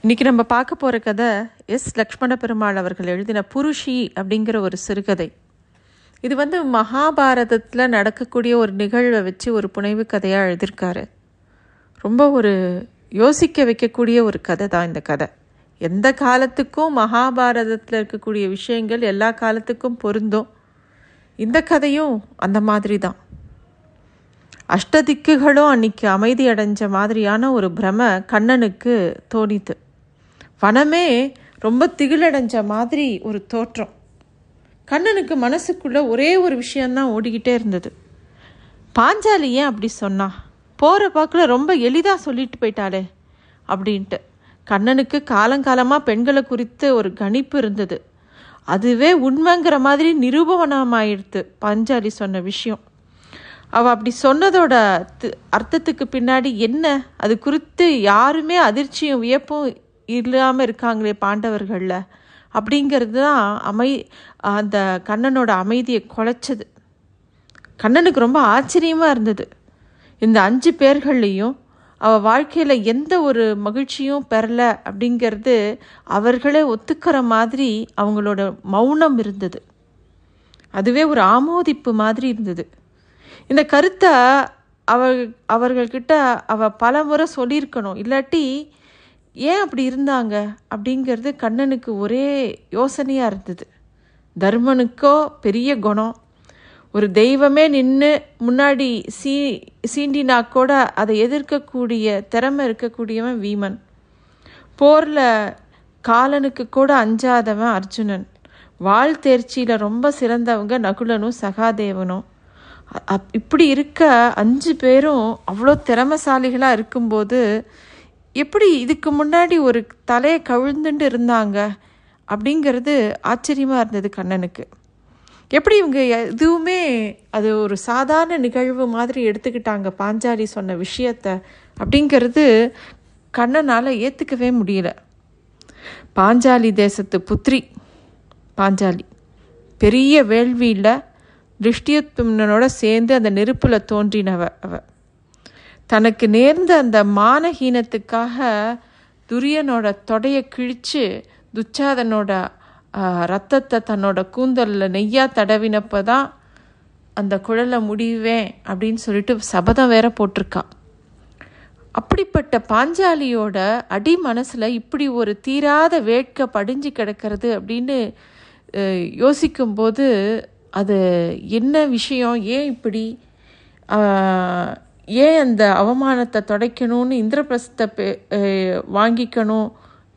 இன்னைக்கு நம்ம பார்க்க போகிற கதை எஸ் லக்ஷ்மண பெருமாள் அவர்கள் எழுதின புருஷி அப்படிங்கிற ஒரு சிறுகதை. இது வந்து மகாபாரதத்தில் நடக்கக்கூடிய ஒரு நிகழ்வை வச்சு ஒரு புனைவு கதையாக எழுதியிருக்காரு. ரொம்ப ஒரு யோசிக்க வைக்கக்கூடிய ஒரு கதை தான் இந்த கதை. எந்த காலத்துக்கும் மகாபாரதத்தில் இருக்கக்கூடிய விஷயங்கள் எல்லா காலத்துக்கும் பொருந்தும். இந்த கதையும் அந்த மாதிரி தான். அஷ்டதிக்குகளும் அன்னைக்கு அமைதி அடைஞ்ச மாதிரியான ஒரு பிரம கண்ணனுக்கு தோணித்து வனமே ரொம்ப திகிலடைஞ்ச மாதிரி ஒரு தோற்றம். கண்ணனுக்கு மனசுக்குள்ளே ஒரே ஒரு விஷயந்தான் ஓடிக்கிட்டே இருந்தது. பாஞ்சாலி ஏன் அப்படி சொன்னா? போகிற பாக்கில் ரொம்ப எளிதாக சொல்லிட்டு போயிட்டாளே அப்படின்ட்டு. கண்ணனுக்கு காலங்காலமாக பெண்களை குறித்து ஒரு கணிப்பு இருந்தது. அதுவே உண்மைங்கிற மாதிரி நிரூபணமாயிடுது பாஞ்சாலி சொன்ன விஷயம். அவள் அப்படி சொன்னதோட அர்த்தத்துக்கு பின்னாடி என்ன? அது குறித்து யாருமே அதிர்ச்சியும் வியப்பும் இல்லாமல் இருக்காங்களே பாண்டவர்களில். அப்படிங்கிறது தான் அமை அந்த கண்ணனோட அமைதியை குலைச்சது. கண்ணனுக்கு ரொம்ப ஆச்சரியமாக இருந்தது. இந்த அஞ்சு பேர்கள்லேயும் அவள் வாழ்க்கையில் எந்த ஒரு மகிழ்ச்சியும் பெறல அப்படிங்கிறது அவர்களே ஒத்துக்கிற மாதிரி அவங்களோட மௌனம் இருந்தது. அதுவே ஒரு ஆமோதிப்பு மாதிரி இருந்தது. இந்த கருத்தை அவ அவர்கள்கிட்ட அவள் பல முறை சொல்லியிருக்கணும். இல்லாட்டி ஏன் அப்படி இருந்தாங்க? அப்படிங்கிறது கண்ணனுக்கு ஒரே யோசனையாக இருந்தது. தர்மனுக்கோ பெரிய குணம். ஒரு தெய்வமே நின்று முன்னாடி சீ சீண்டினா கூட அதை எதிர்க்கக்கூடிய திறமை இருக்கக்கூடியவன் வீமன். போரில் காலனுக்கு கூட அஞ்சாதவன் அர்ஜுனன். வாழ் தேர்ச்சியில் ரொம்ப சிறந்தவங்க நகுலனும் சகாதேவனும். அப்- இப்படி இருக்க அஞ்சு பேரும் அவ்வளோ திறமைசாலிகளாக இருக்கும்போது எப்படி இதுக்கு முன்னாடி ஒரு தலையை கவிழ்ந்துட்டு இருந்தாங்க அப்படிங்கிறது ஆச்சரியமாக இருந்தது கண்ணனுக்கு. எப்படி இவங்க எதுவுமே அது ஒரு சாதாரண நிகழ்வு மாதிரி எடுத்துக்கிட்டாங்க பாஞ்சாலி சொன்ன விஷயத்த அப்படிங்கிறது கண்ணனால் ஏற்றுக்கவே முடியல. பாஞ்சாலி தேசத்து புத்ரி பாஞ்சாலி. பெரிய வேள்வியில் திருஷ்டியத்தும்னனோட சேர்ந்து அந்த நெருப்பில் தோன்றினவ அவ. தனக்கு நேர்ந்த அந்த மானஹீனத்துக்காக துரியனோட தொடையை கிழிச்சு துச்சாதனோட ரத்தத்தை தன்னோட கூந்தலில் நெய்யாக தடவினப்போ தான் அந்த குழலை முடிவேன் அப்படின்னு சொல்லிட்டு சபதம் வேற போட்டிருக்கா. அப்படிப்பட்ட பாஞ்சாலியோட அடி மனசில் இப்படி ஒரு தீராத வேட்கை படிஞ்சு கிடக்கிறது அப்படின்னு யோசிக்கும்போது அது என்ன விஷயம்? ஏன் இப்படி? ஏன் அந்த அவமானத்தை தொடைக்கணும்னு இந்திரபிரசத்தை பே வாங்கிக்கணும்?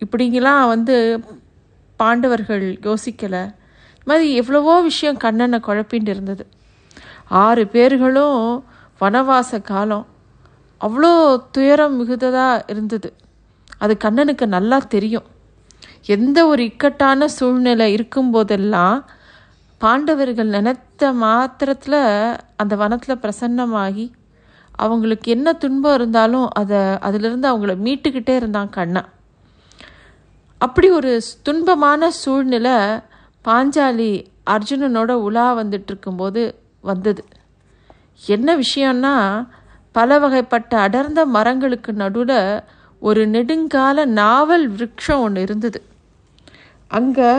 இப்படிங்கெல்லாம் வந்து பாண்டவர்கள் யோசிக்கலை. இது மாதிரி எவ்வளவோ விஷயம் கண்ணனை குழப்பின்னு இருந்தது. ஆறு பேர்களும் வனவாச காலம். அவ்வளோ துயரம் மிகுந்ததாக இருந்தது. அது கண்ணனுக்கு நல்லா தெரியும். எந்த ஒரு இக்கட்டான சூழ்நிலை இருக்கும்போதெல்லாம் பாண்டவர்கள் நினைத்த மாத்திரத்தில் அந்த வனத்தில் பிரசன்னமாகி அவங்களுக்கு என்ன துன்பம் இருந்தாலும் அதை அதிலிருந்து அவங்கள மீட்டுக்கிட்டே இருந்தான் கண்ணன் அப்படி ஒரு துன்பமான சூழ்நிலை பாஞ்சாலி அர்ஜுனனோட உலா வந்துட்டு இருக்கும்போது வந்தது. என்ன விஷயம்னா பல வகைப்பட்ட அடர்ந்த மரங்களுக்கு நடுவில் ஒரு நெடுங்கால நாவல் விருட்சம் ஒன்று இருந்தது. அங்கே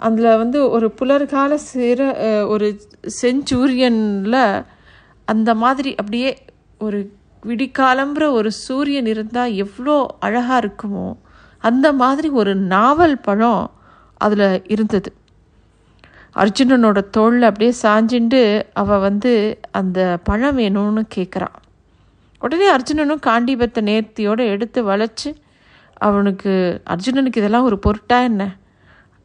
அதில் வந்து ஒரு புலர்கால சிற ஒரு செஞ்சூரியனில் அந்த மாதிரி அப்படியே ஒரு விடிக்காலம்புற ஒரு சூரியன் இருந்தால் எவ்வளோ அழகாக இருக்குமோ அந்த மாதிரி ஒரு நாவல் பழம் அதில் இருந்தது. அர்ஜுனனோட தோளில் அப்படியே சாஞ்சிண்டு அவள் வந்து அந்த பழம் வேணும்னு கேட்குறான் உடனே அர்ஜுனனும் காண்டிபத்தை நேர்த்தியோடு எடுத்து வளைச்சி அவனுக்கு அர்ஜுனனுக்கு இதெல்லாம் ஒரு பொருட்டா என்ன?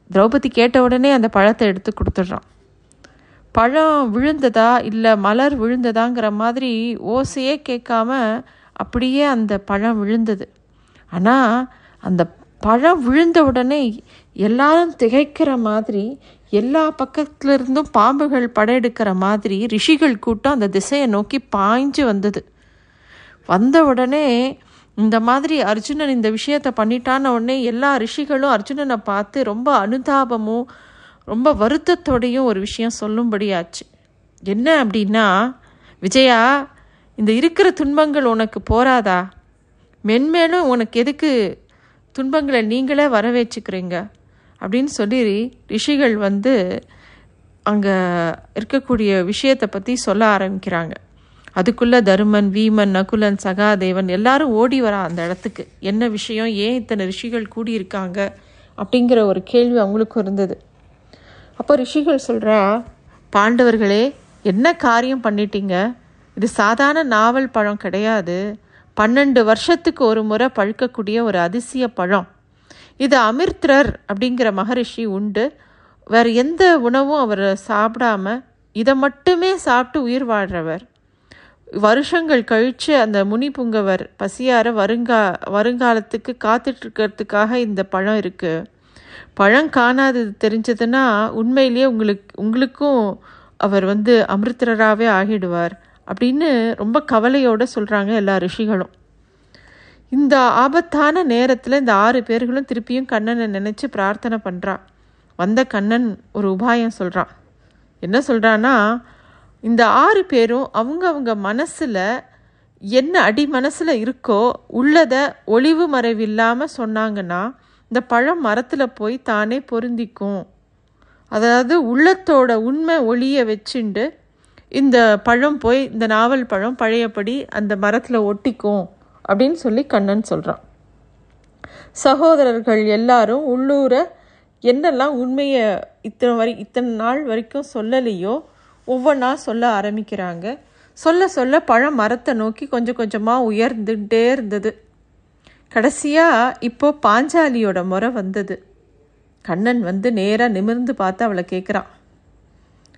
திரௌபதி கேட்ட உடனே அந்த பழத்தை எடுத்து கொடுத்துட்றான். பழம் விழுந்ததா இல்லை மலர் விழுந்ததாங்கிற மாதிரி ஓசையே கேட்காம அப்படியே அந்த பழம் விழுந்தது. ஆனால் அந்த பழம் விழுந்த உடனே எல்லாரும் திகைக்கிற மாதிரி எல்லா பக்கத்துலேருந்தும் பாம்புகள் படையெடுக்கிற மாதிரி ரிஷிகள் கூட்டம் அந்த திசையை நோக்கி பாய்ஞ்சு வந்தது. வந்த உடனே இந்த மாதிரி அர்ஜுனன் இந்த விஷயத்தை பண்ணிட்டான உடனே எல்லா ரிஷிகளும் அர்ஜுனனை பார்த்து ரொம்ப அனுதாபமும் ரொம்ப வருத்தத்தோடையும் ஒரு விஷயம் சொல்லும்படியாச்சு. என்ன அப்படின்னா விஜயா இந்த இருக்கிற துன்பங்கள் உனக்கு போராதா மென்மேலும் உனக்கு எதுக்கு துன்பங்களை நீங்களே வரவேச்சுக்கிறீங்க? அப்படின்னு சொல்லி ரிஷிகள் வந்து அங்கே இருக்கக்கூடிய விஷயத்தை பற்றி சொல்ல ஆரம்பிக்கிறாங்க. அதுக்குள்ளே தருமன் வீமன் நகுலன் சகாதேவன் எல்லாரும் ஓடி வரா அந்த இடத்துக்கு. என்ன விஷயம்? ஏன் இத்தனை ரிஷிகள் கூடியிருக்காங்க? அப்படிங்கிற ஒரு கேள்வி அவங்களுக்கும் இருந்தது. அப்போ ரிஷிகள் சொல்கிறா பாண்டவர்களே என்ன காரியம் பண்ணிட்டீங்க? இது சாதாரண நாவல் பழம் கிடையாது. பன்னெண்டு வருஷத்துக்கு ஒரு முறை பழுக்கக்கூடிய ஒரு அதிசய பழம். இது அமிர்தர் அப்படிங்கிற மகரிஷி உண்டு. வேறு எந்த உணவும் அவர் சாப்பிடாம இதை மட்டுமே சாப்பிட்டு உயிர் வாழ்கிறவர் வருஷங்கள் கழித்து அந்த முனி புங்கவர் பசியார வருங்கா வருங்காலத்துக்கு காத்துட்ருக்கிறதுக்காக இந்த பழம் இருக்குது பழம் காணாதது தெரிஞ்சதுன்னா உண்மையிலேயே உங்களுக்கு உங்களுக்கும் அவர் வந்து அமிர்தராகவே ஆகிடுவார் அப்படின்னு ரொம்ப கவலையோடு சொல்கிறாங்க எல்லா ரிஷிகளும். இந்த ஆபத்தான நேரத்தில் இந்த ஆறு பேர்களும் திருப்பியும் கண்ணனை நினச்சி பிரார்த்தனை பண்ணுறா வந்த கண்ணன் ஒரு உபாயம் சொல்கிறான் என்ன சொல்கிறான்னா இந்த ஆறு பேரும் அவங்க அவங்க மனசில் என்ன அடி மனசில் இருக்கோ உள்ளதை ஒளிவு மறைவில்லாமல் சொன்னாங்கன்னா இந்த பழம் மரத்தில் போய் தானே பொருந்திக்கும். அதாவது உள்ளத்தோட உண்மை ஒளியை வச்சுண்டு இந்த பழம் போய் இந்த நாவல் பழம் பழையபடி அந்த மரத்தில் ஒட்டிக்கும் அப்படின்னு சொல்லி கண்ணன் சொல்கிறான் சகோதரர்கள் எல்லாரும் உள்ளூர என்னெல்லாம் உண்மையை இத்தனை வரை இத்தனை நாள் வரைக்கும் சொல்லலையோ ஒவ்வொன்றா சொல்ல ஆரம்பிக்கிறாங்க. சொல்ல சொல்ல பழம் மரத்தை நோக்கி கொஞ்சம் கொஞ்சமாக உயர்ந்துட்டே இருந்தது. கடைசியாக இப்போ பாஞ்சாலியோட முறை வந்தது. கண்ணன் வந்து நேராக நிமிர்ந்து பார்த்து அவளை கேட்குறான்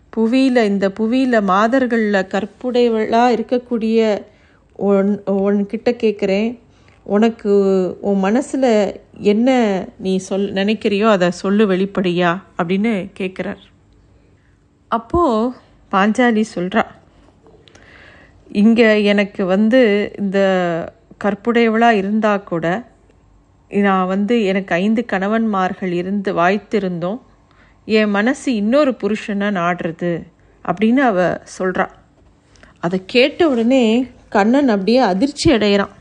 புவியில் இந்த புவியில் மாதர்களில் கற்புடையவளாக இருக்கக்கூடிய உன் உன்கிட்ட கேட்குறேன் உனக்கு உன் மனசில் என்ன நீ சொல் நினைக்கிறியோ அதை சொல்லு வெளிப்படியா அப்படின்னு கேட்குறார் அப்போது பாஞ்சாலி சொல்கிறா இங்கே எனக்கு வந்து இந்த கற்புடையவளாக இருந்தால் கூட நான் வந்து எனக்கு ஐந்து கணவன்மார்கள் இருந்து வாய்த்திருந்தோம். என் மனசு இன்னொரு புருஷனை நாடுறது அப்படின்னு அவ சொல்கிறா அதை கேட்ட உடனே கண்ணன் அப்படியே அதிர்ச்சி அடைகிறான்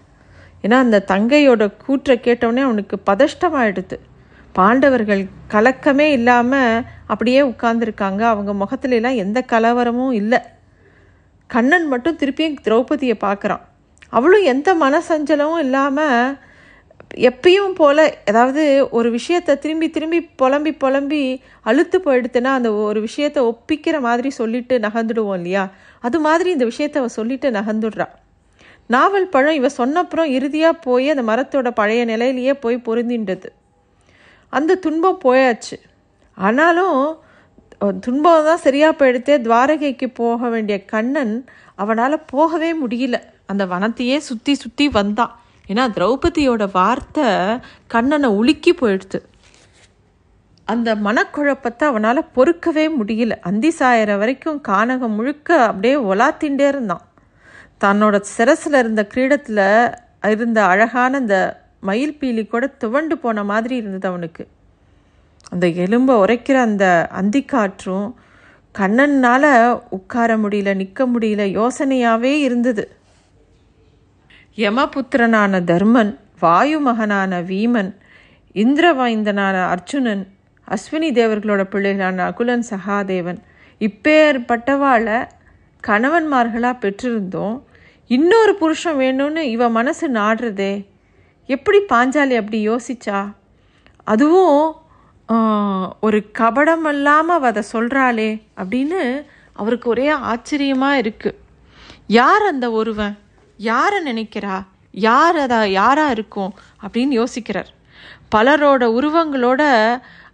ஏன்னா அந்த தங்கையோட கூற்றை கேட்டவுடனே அவனுக்கு பதஷ்டமாயிடுது பாண்டவர்கள் கலக்கமே இல்லாமல் அப்படியே உட்கார்ந்துருக்காங்க. அவங்க முகத்துலலாம் எந்த கலவரமும் இல்லை. கண்ணன் மட்டும் திருப்பியும் திரௌபதியை பார்க்குறான் அவளும் எந்த மனசஞ்சலமும் இல்லாமல் எப்பயும் போல் ஏதாவது ஒரு விஷயத்தை திரும்பி திரும்பி புலம்பி புலம்பி அழுத்து போயிடுத்துன்னா அந்த ஒரு விஷயத்தை ஒப்பிக்கிற மாதிரி சொல்லிட்டு நகர்ந்துடுவோம் இல்லையா? அது மாதிரி இந்த விஷயத்த அவள் சொல்லிட்டு நகர்ந்துடுறா. நாவல் பழம் இவ சொன்னப்புறம் இறுதியாக போய் அந்த மரத்தோட பழைய நிலையிலேயே போய் பொருந்தின்றது. அந்த துன்பம் போயாச்சு. ஆனாலும் துன்பம் தான் சரியாக போயிடுத்தே துவாரகைக்கு போக வேண்டிய கண்ணன் அவனால் போகவே முடியல. அந்த வனத்தையே சுற்றி சுற்றி வந்தான் ஏன்னா திரௌபதியோட வார்த்தை கண்ணனை உலுக்கி போயிடுது அந்த மனக்குழப்பத்தை அவனால் பொறுக்கவே முடியல. அந்தி சாயிற வரைக்கும் கானகம் முழுக்க அப்படியே ஒலாத்திண்டே இருந்தான். தன்னோட சிரசில் இருந்த கிரீடத்தில் இருந்த அழகான அந்த மயில் பீலி கூட துவண்டு போன மாதிரி இருந்தது அவனுக்கு. அந்த எலும்பை உரைக்கிற அந்த அந்திக்காற்றும் கண்ணனால் உட்கார முடியல நிற்க முடியல யோசனையாகவே இருந்தது. யமபுத்திரனான தர்மன் வாயு மகனான வீமன் இந்திரவாய்ந்தனான அர்ஜுனன் அஸ்வினி தேவர்களோட பிள்ளைகளான அகுலன் சகாதேவன் இப்பேற்பட்டவாளை கணவன்மார்களாக பெற்றிருந்தோம். இன்னொரு புருஷன் வேணும்னு இவ மனசு நாடுறதே. எப்படி பாஞ்சாலி அப்படி யோசிச்சா? அதுவும் ஒரு கபடம் இல்லாமல் அவ அதை சொல்கிறாளே அப்படின்னு அவருக்கு ஒரே ஆச்சரியமாக இருக்குது யார் அந்த ஒருவன்? யாரை நினைக்கிறா? யார் அதா யாராக இருக்கும்? அப்படின்னு யோசிக்கிறார். பலரோட உருவங்களோட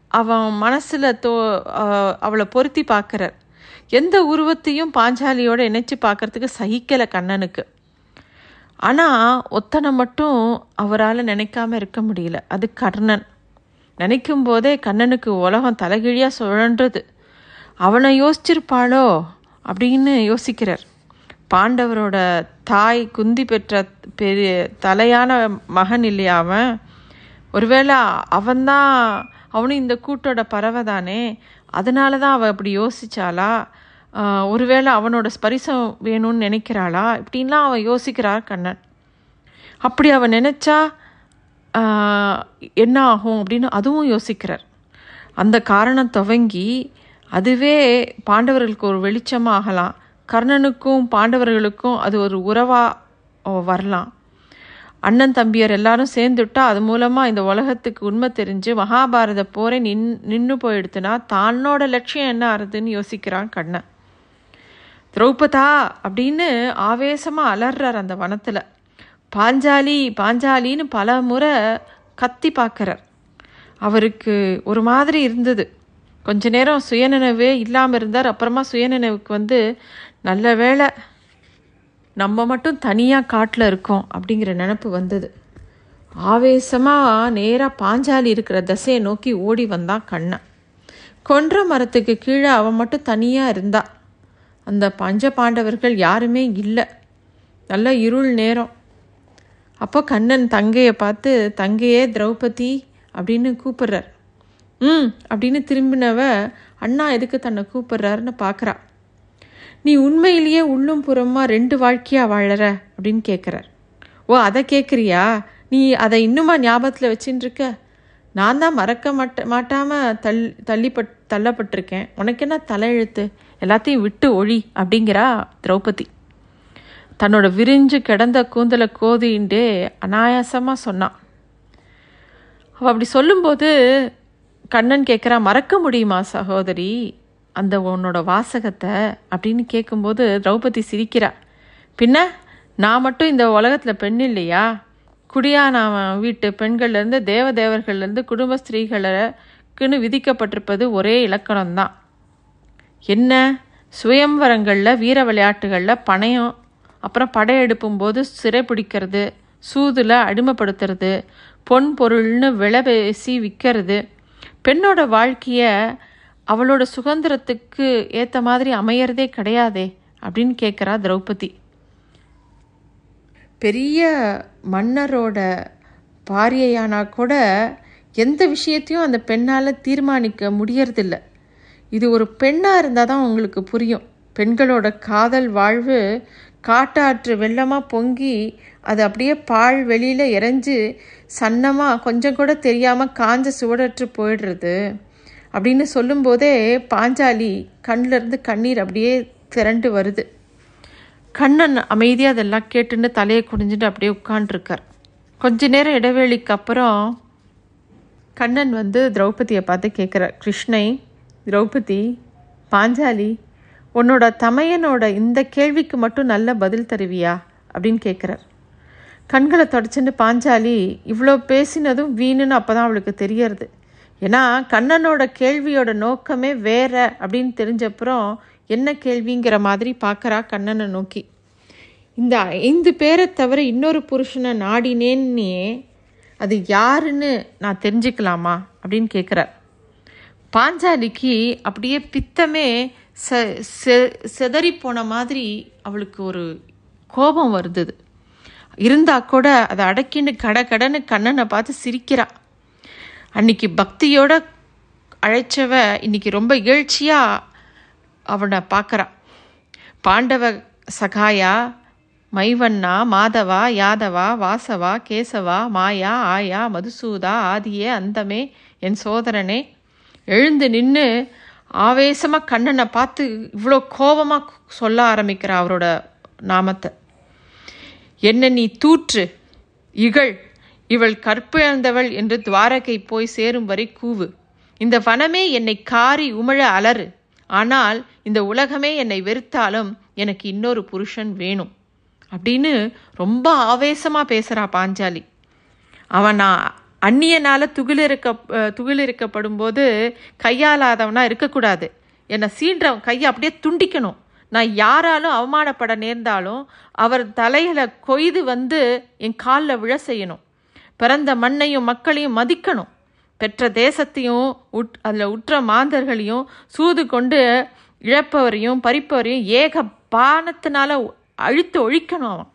அவன் மனசில் தோ அவளை பொருத்தி பார்க்குறார். எந்த உருவத்தையும் பாஞ்சாலியோட இணைச்சி பார்க்கறதுக்கு சகிக்கலை கண்ணனுக்கு. ஆனால் ஒத்தனை மட்டும் அவரால் நினைக்காம இருக்க முடியல. அது கர்ணன். நினைக்கும் போதே கண்ணனுக்கு உலகம் தலைகீழியாக சுழன்றது. அவனை யோசிச்சிருப்பாளோ அப்படின்னு யோசிக்கிறார். பாண்டவரோட தாய் குந்தி பெற்ற பெரிய தலையான மகன் இல்லையா அவன்? ஒருவேளை அவன்தான் அவனும் இந்த கூட்டோட பறவை தானே அதனால தான் அவள் அப்படி யோசிச்சாளா ஒருவேளை அவனோட ஸ்பரிசம் வேணும்னு நினைக்கிறாளா? இப்படின்லாம் அவன் யோசிக்கிறார் கண்ணன். அப்படி அவன் நினச்சா என்ன ஆகும் அப்படின்னு அதுவும் யோசிக்கிறார். அந்த காரணம் துவங்கி அதுவே பாண்டவர்களுக்கு ஒரு வெளிச்சமாக ஆகலாம் கர்ணனுக்கும் பாண்டவர்களுக்கும் அது ஒரு உறவாக வரலாம். அண்ணன் தம்பியர் எல்லாரும் சேர்ந்துட்டா அது மூலமாக இந்த உலகத்துக்கு உண்மை தெரிஞ்சு மகாபாரத போரே நின் நின்று போயிடுத்துனா தன்னோட லட்சியம் என்ன ஆறுதுன்னு யோசிக்கிறான் கண்ணன். திரௌபதா அப்படின்னு ஆவேசமாக அலறார் அந்த வனத்தில். பாஞ்சாலி பாஞ்சாலின்னு பல முறை கத்தி பார்க்கறார். அவருக்கு ஒரு மாதிரி இருந்தது. கொஞ்ச நேரம் சுயநினைவே இல்லாமல் இருந்தார். அப்புறமா சுயநினைவுக்கு வந்து நல்ல வேளை நம்ம மட்டும் தனியாக காட்டில் இருக்கோம் அப்படிங்கிற நினப்பு வந்தது. ஆவேசமாக நேராக பாஞ்சாலி இருக்கிற தசையை நோக்கி ஓடி வந்தான் கண்ணன் கொன்ற மரத்துக்கு கீழே அவன் மட்டும் தனியாக இருந்தா. அந்த பஞ்ச பாண்டவர்கள் யாருமே இல்லை. நல்ல இருள் நேரம். அப்போ கண்ணன் தங்கையை பார்த்து தங்கையே திரௌபதி அப்படின்னு கூப்பிடுறார். ம் அப்படின்னு திரும்பினவ அண்ணா எதுக்கு தன்னை கூப்பிடுறாருன்னு பார்க்குறா. நீ உண்மையிலேயே உள்ளும் புறமா ரெண்டு வாழ்க்கையாக வாழற அப்படின்னு கேட்குறார் ஓ அதை கேட்குறியா நீ அதை இன்னுமா ஞாபகத்தில் வச்சுட்டுருக்க நான் தான் மறக்க மாட்ட மாட்டாமல் தள் தள்ளிப்பட் தள்ளப்பட்டிருக்கேன். உனக்கு என்ன தலையெழுத்து எல்லாத்தையும் விட்டு ஒழி அப்படிங்கிறா திரௌபதி. தன்னோட விரிஞ்சு கிடந்த கூந்தலை கோதின்ண்டே அனாயாசமாக சொன்னான். அவள் அப்படி சொல்லும்போது கண்ணன் கேட்குறா மறக்க முடியுமா சகோதரி? அந்த உன்னோட வாசகத்தை அப்படின்னு கேட்கும்போது திரௌபதி சிரிக்கிறா. பின்ன நான் மட்டும் இந்த உலகத்தில் பெண் இல்லையா? குடியான வீட்டு பெண்கள்லேருந்து தேவதேவர்கள்லேருந்து குடும்ப ஸ்திரீகளுக்குன்னு விதிக்கப்பட்டிருப்பது ஒரே இலக்கணம்தான். என்ன? சுயம்வரங்களில் வீர விளையாட்டுகளில் பணயம் அப்புறம் படையெடுப்பும் போது சிறை பிடிக்கிறது சூதில் அடிமைப்படுத்துறது பொன் பொருள்னு விலை பேசி விற்கிறது பெண்ணோட வாழ்க்கையை அவளோட சுதந்திரத்துக்கு ஏற்ற மாதிரி அமையறதே கிடையாதே அப்படின்னு கேட்குறா திரௌபதி. பெரிய மன்னரோட பாரியையானா கூட எந்த விஷயத்தையும் அந்த பெண்ணால் தீர்மானிக்க முடியறதில்ல. இது ஒரு பெண்ணாக இருந்தால் தான் உங்களுக்கு புரியும். பெண்களோட காதல் வாழ்வு காட்டாற்று வெள்ளமாக பொங்கி அது அப்படியே பால் வெளியில் இறைஞ்சு சன்னமாக கொஞ்சம் கூட தெரியாமல் காஞ்ச சுவடற்று போயிடுறது. அப்படின்னு சொல்லும்போதே பாஞ்சாலி கண்ணிலேருந்து கண்ணீர் அப்படியே திரண்டு வருது. கண்ணன் அமைதியாக அதெல்லாம் கேட்டுன்னு தலையை குனிஞ்சிட்டு அப்படியே உட்காண்ட்ருக்கார் கொஞ்ச நேரம் இடைவேளைக்கு அப்புறம் கண்ணன் வந்து திரௌபதியை பார்த்து கேட்குறார் கிருஷ்ணை திரௌபதி பாஞ்சாலி உன்னோட தமையனோட இந்த கேள்விக்கு மட்டும் நல்ல பதில் தருவியா? அப்படின்னு கேட்குறார். கண்களை தொடச்சுட்டு பாஞ்சாலி இவ்வளோ பேசினதும் வீணுன்னு அப்போ தான் அவளுக்கு தெரியறது. ஏன்னா கண்ணனோட கேள்வியோட நோக்கமே வேற அப்படின்னு தெரிஞ்சப்புறம் என்ன கேள்விங்கிற மாதிரி பார்க்குறா கண்ணனை நோக்கி. இந்த ஐந்து பேரை தவிர இன்னொரு புருஷனை நாடினேன்னே அது யாருன்னு நான் தெரிஞ்சுக்கலாமா அப்படின்னு கேட்குறார் பாஞ்சாலிக்கு அப்படியே பித்தமே செ செதறி போன மாதிரி அவளுக்கு ஒரு கோபம் வருது. இருந்தா கூட அதை அடக்கின்னு கட கடன்னு கண்ணனை பார்த்து சிரிக்கிறாள் அன்னைக்கு பக்தியோட அழைச்சவ இன்னைக்கு ரொம்ப இகழ்ச்சியாக அவனை பார்க்குறா பாண்டவ சகாயா மைவண்ணா மாதவா யாதவா வாசவா கேசவா மாயா ஆயா மதுசூதா ஆதியே அந்தமே என் சோதரனே. எழுந்து நின்று ஆவேசமாக கண்ணனை பார்த்து இவ்வளோ கோபமாக சொல்ல ஆரம்பிக்கிற அவரோட நாமத்தை. என்ன நீ தூற்று இகழ் இவள் கற்பிழந்தவள் என்று துவாரகை போய் சேரும் வரை கூவு. இந்த வனமே என்னை காரி உமிழ அலறு. ஆனால் இந்த உலகமே என்னை வெறுத்தாலும் எனக்கு இன்னொரு புருஷன் வேணும். அப்படின்னு ரொம்ப ஆவேசமாக பேசுகிறா பாஞ்சாலி. அவன் நான் அந்நியனால் துகிலிருக்க துகிலிருக்கப்படும் போது கையாளாதவனா இருக்கக்கூடாது. என்னை சீன்றவன் கையை அப்படியே துண்டிக்கணும். நான் யாராலும் அவமானப்பட நேர்ந்தாலும் அவர் தலையில கொய்து வந்து என் காலில் விழ செய்யணும். பிறந்த மண்ணையும் மக்களையும் மதிக்கணும். பெற்ற தேசத்தையும் உட் அதில் உற்ற மாந்தர்களையும் சூது கொண்டு இழப்பவரையும் பறிப்பவரையும் ஏக பானத்தினால அழித்து ஒழிக்கணும் அவன்.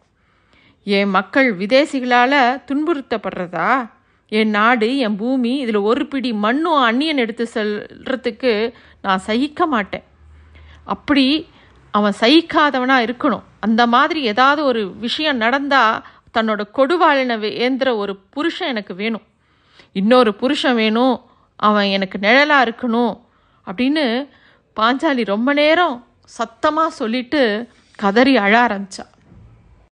என் மக்கள் விதேசிகளால் துன்புறுத்தப்படுறதா? என் நாடு என் பூமி இதில் ஒரு பிடி மண்ணும் அந்நியன் எடுத்து செல்றதுக்கு நான் சகிக்க மாட்டேன். அப்படி அவன் சகிக்காதவனாக இருக்கணும். அந்த மாதிரி ஏதாவது ஒரு விஷயம் நடந்தால் தன்னோட கொடுவாளினை ஏந்திர ஒரு புருஷன் எனக்கு வேணும். இன்னொரு புருஷன் வேணும். அவன் எனக்கு நிழலாக இருக்கணும். அப்படின்னு பாஞ்சாலி ரொம்ப நேரம் சத்தமாக சொல்லிட்டு கதறி அழ ஆரம்பிச்சா.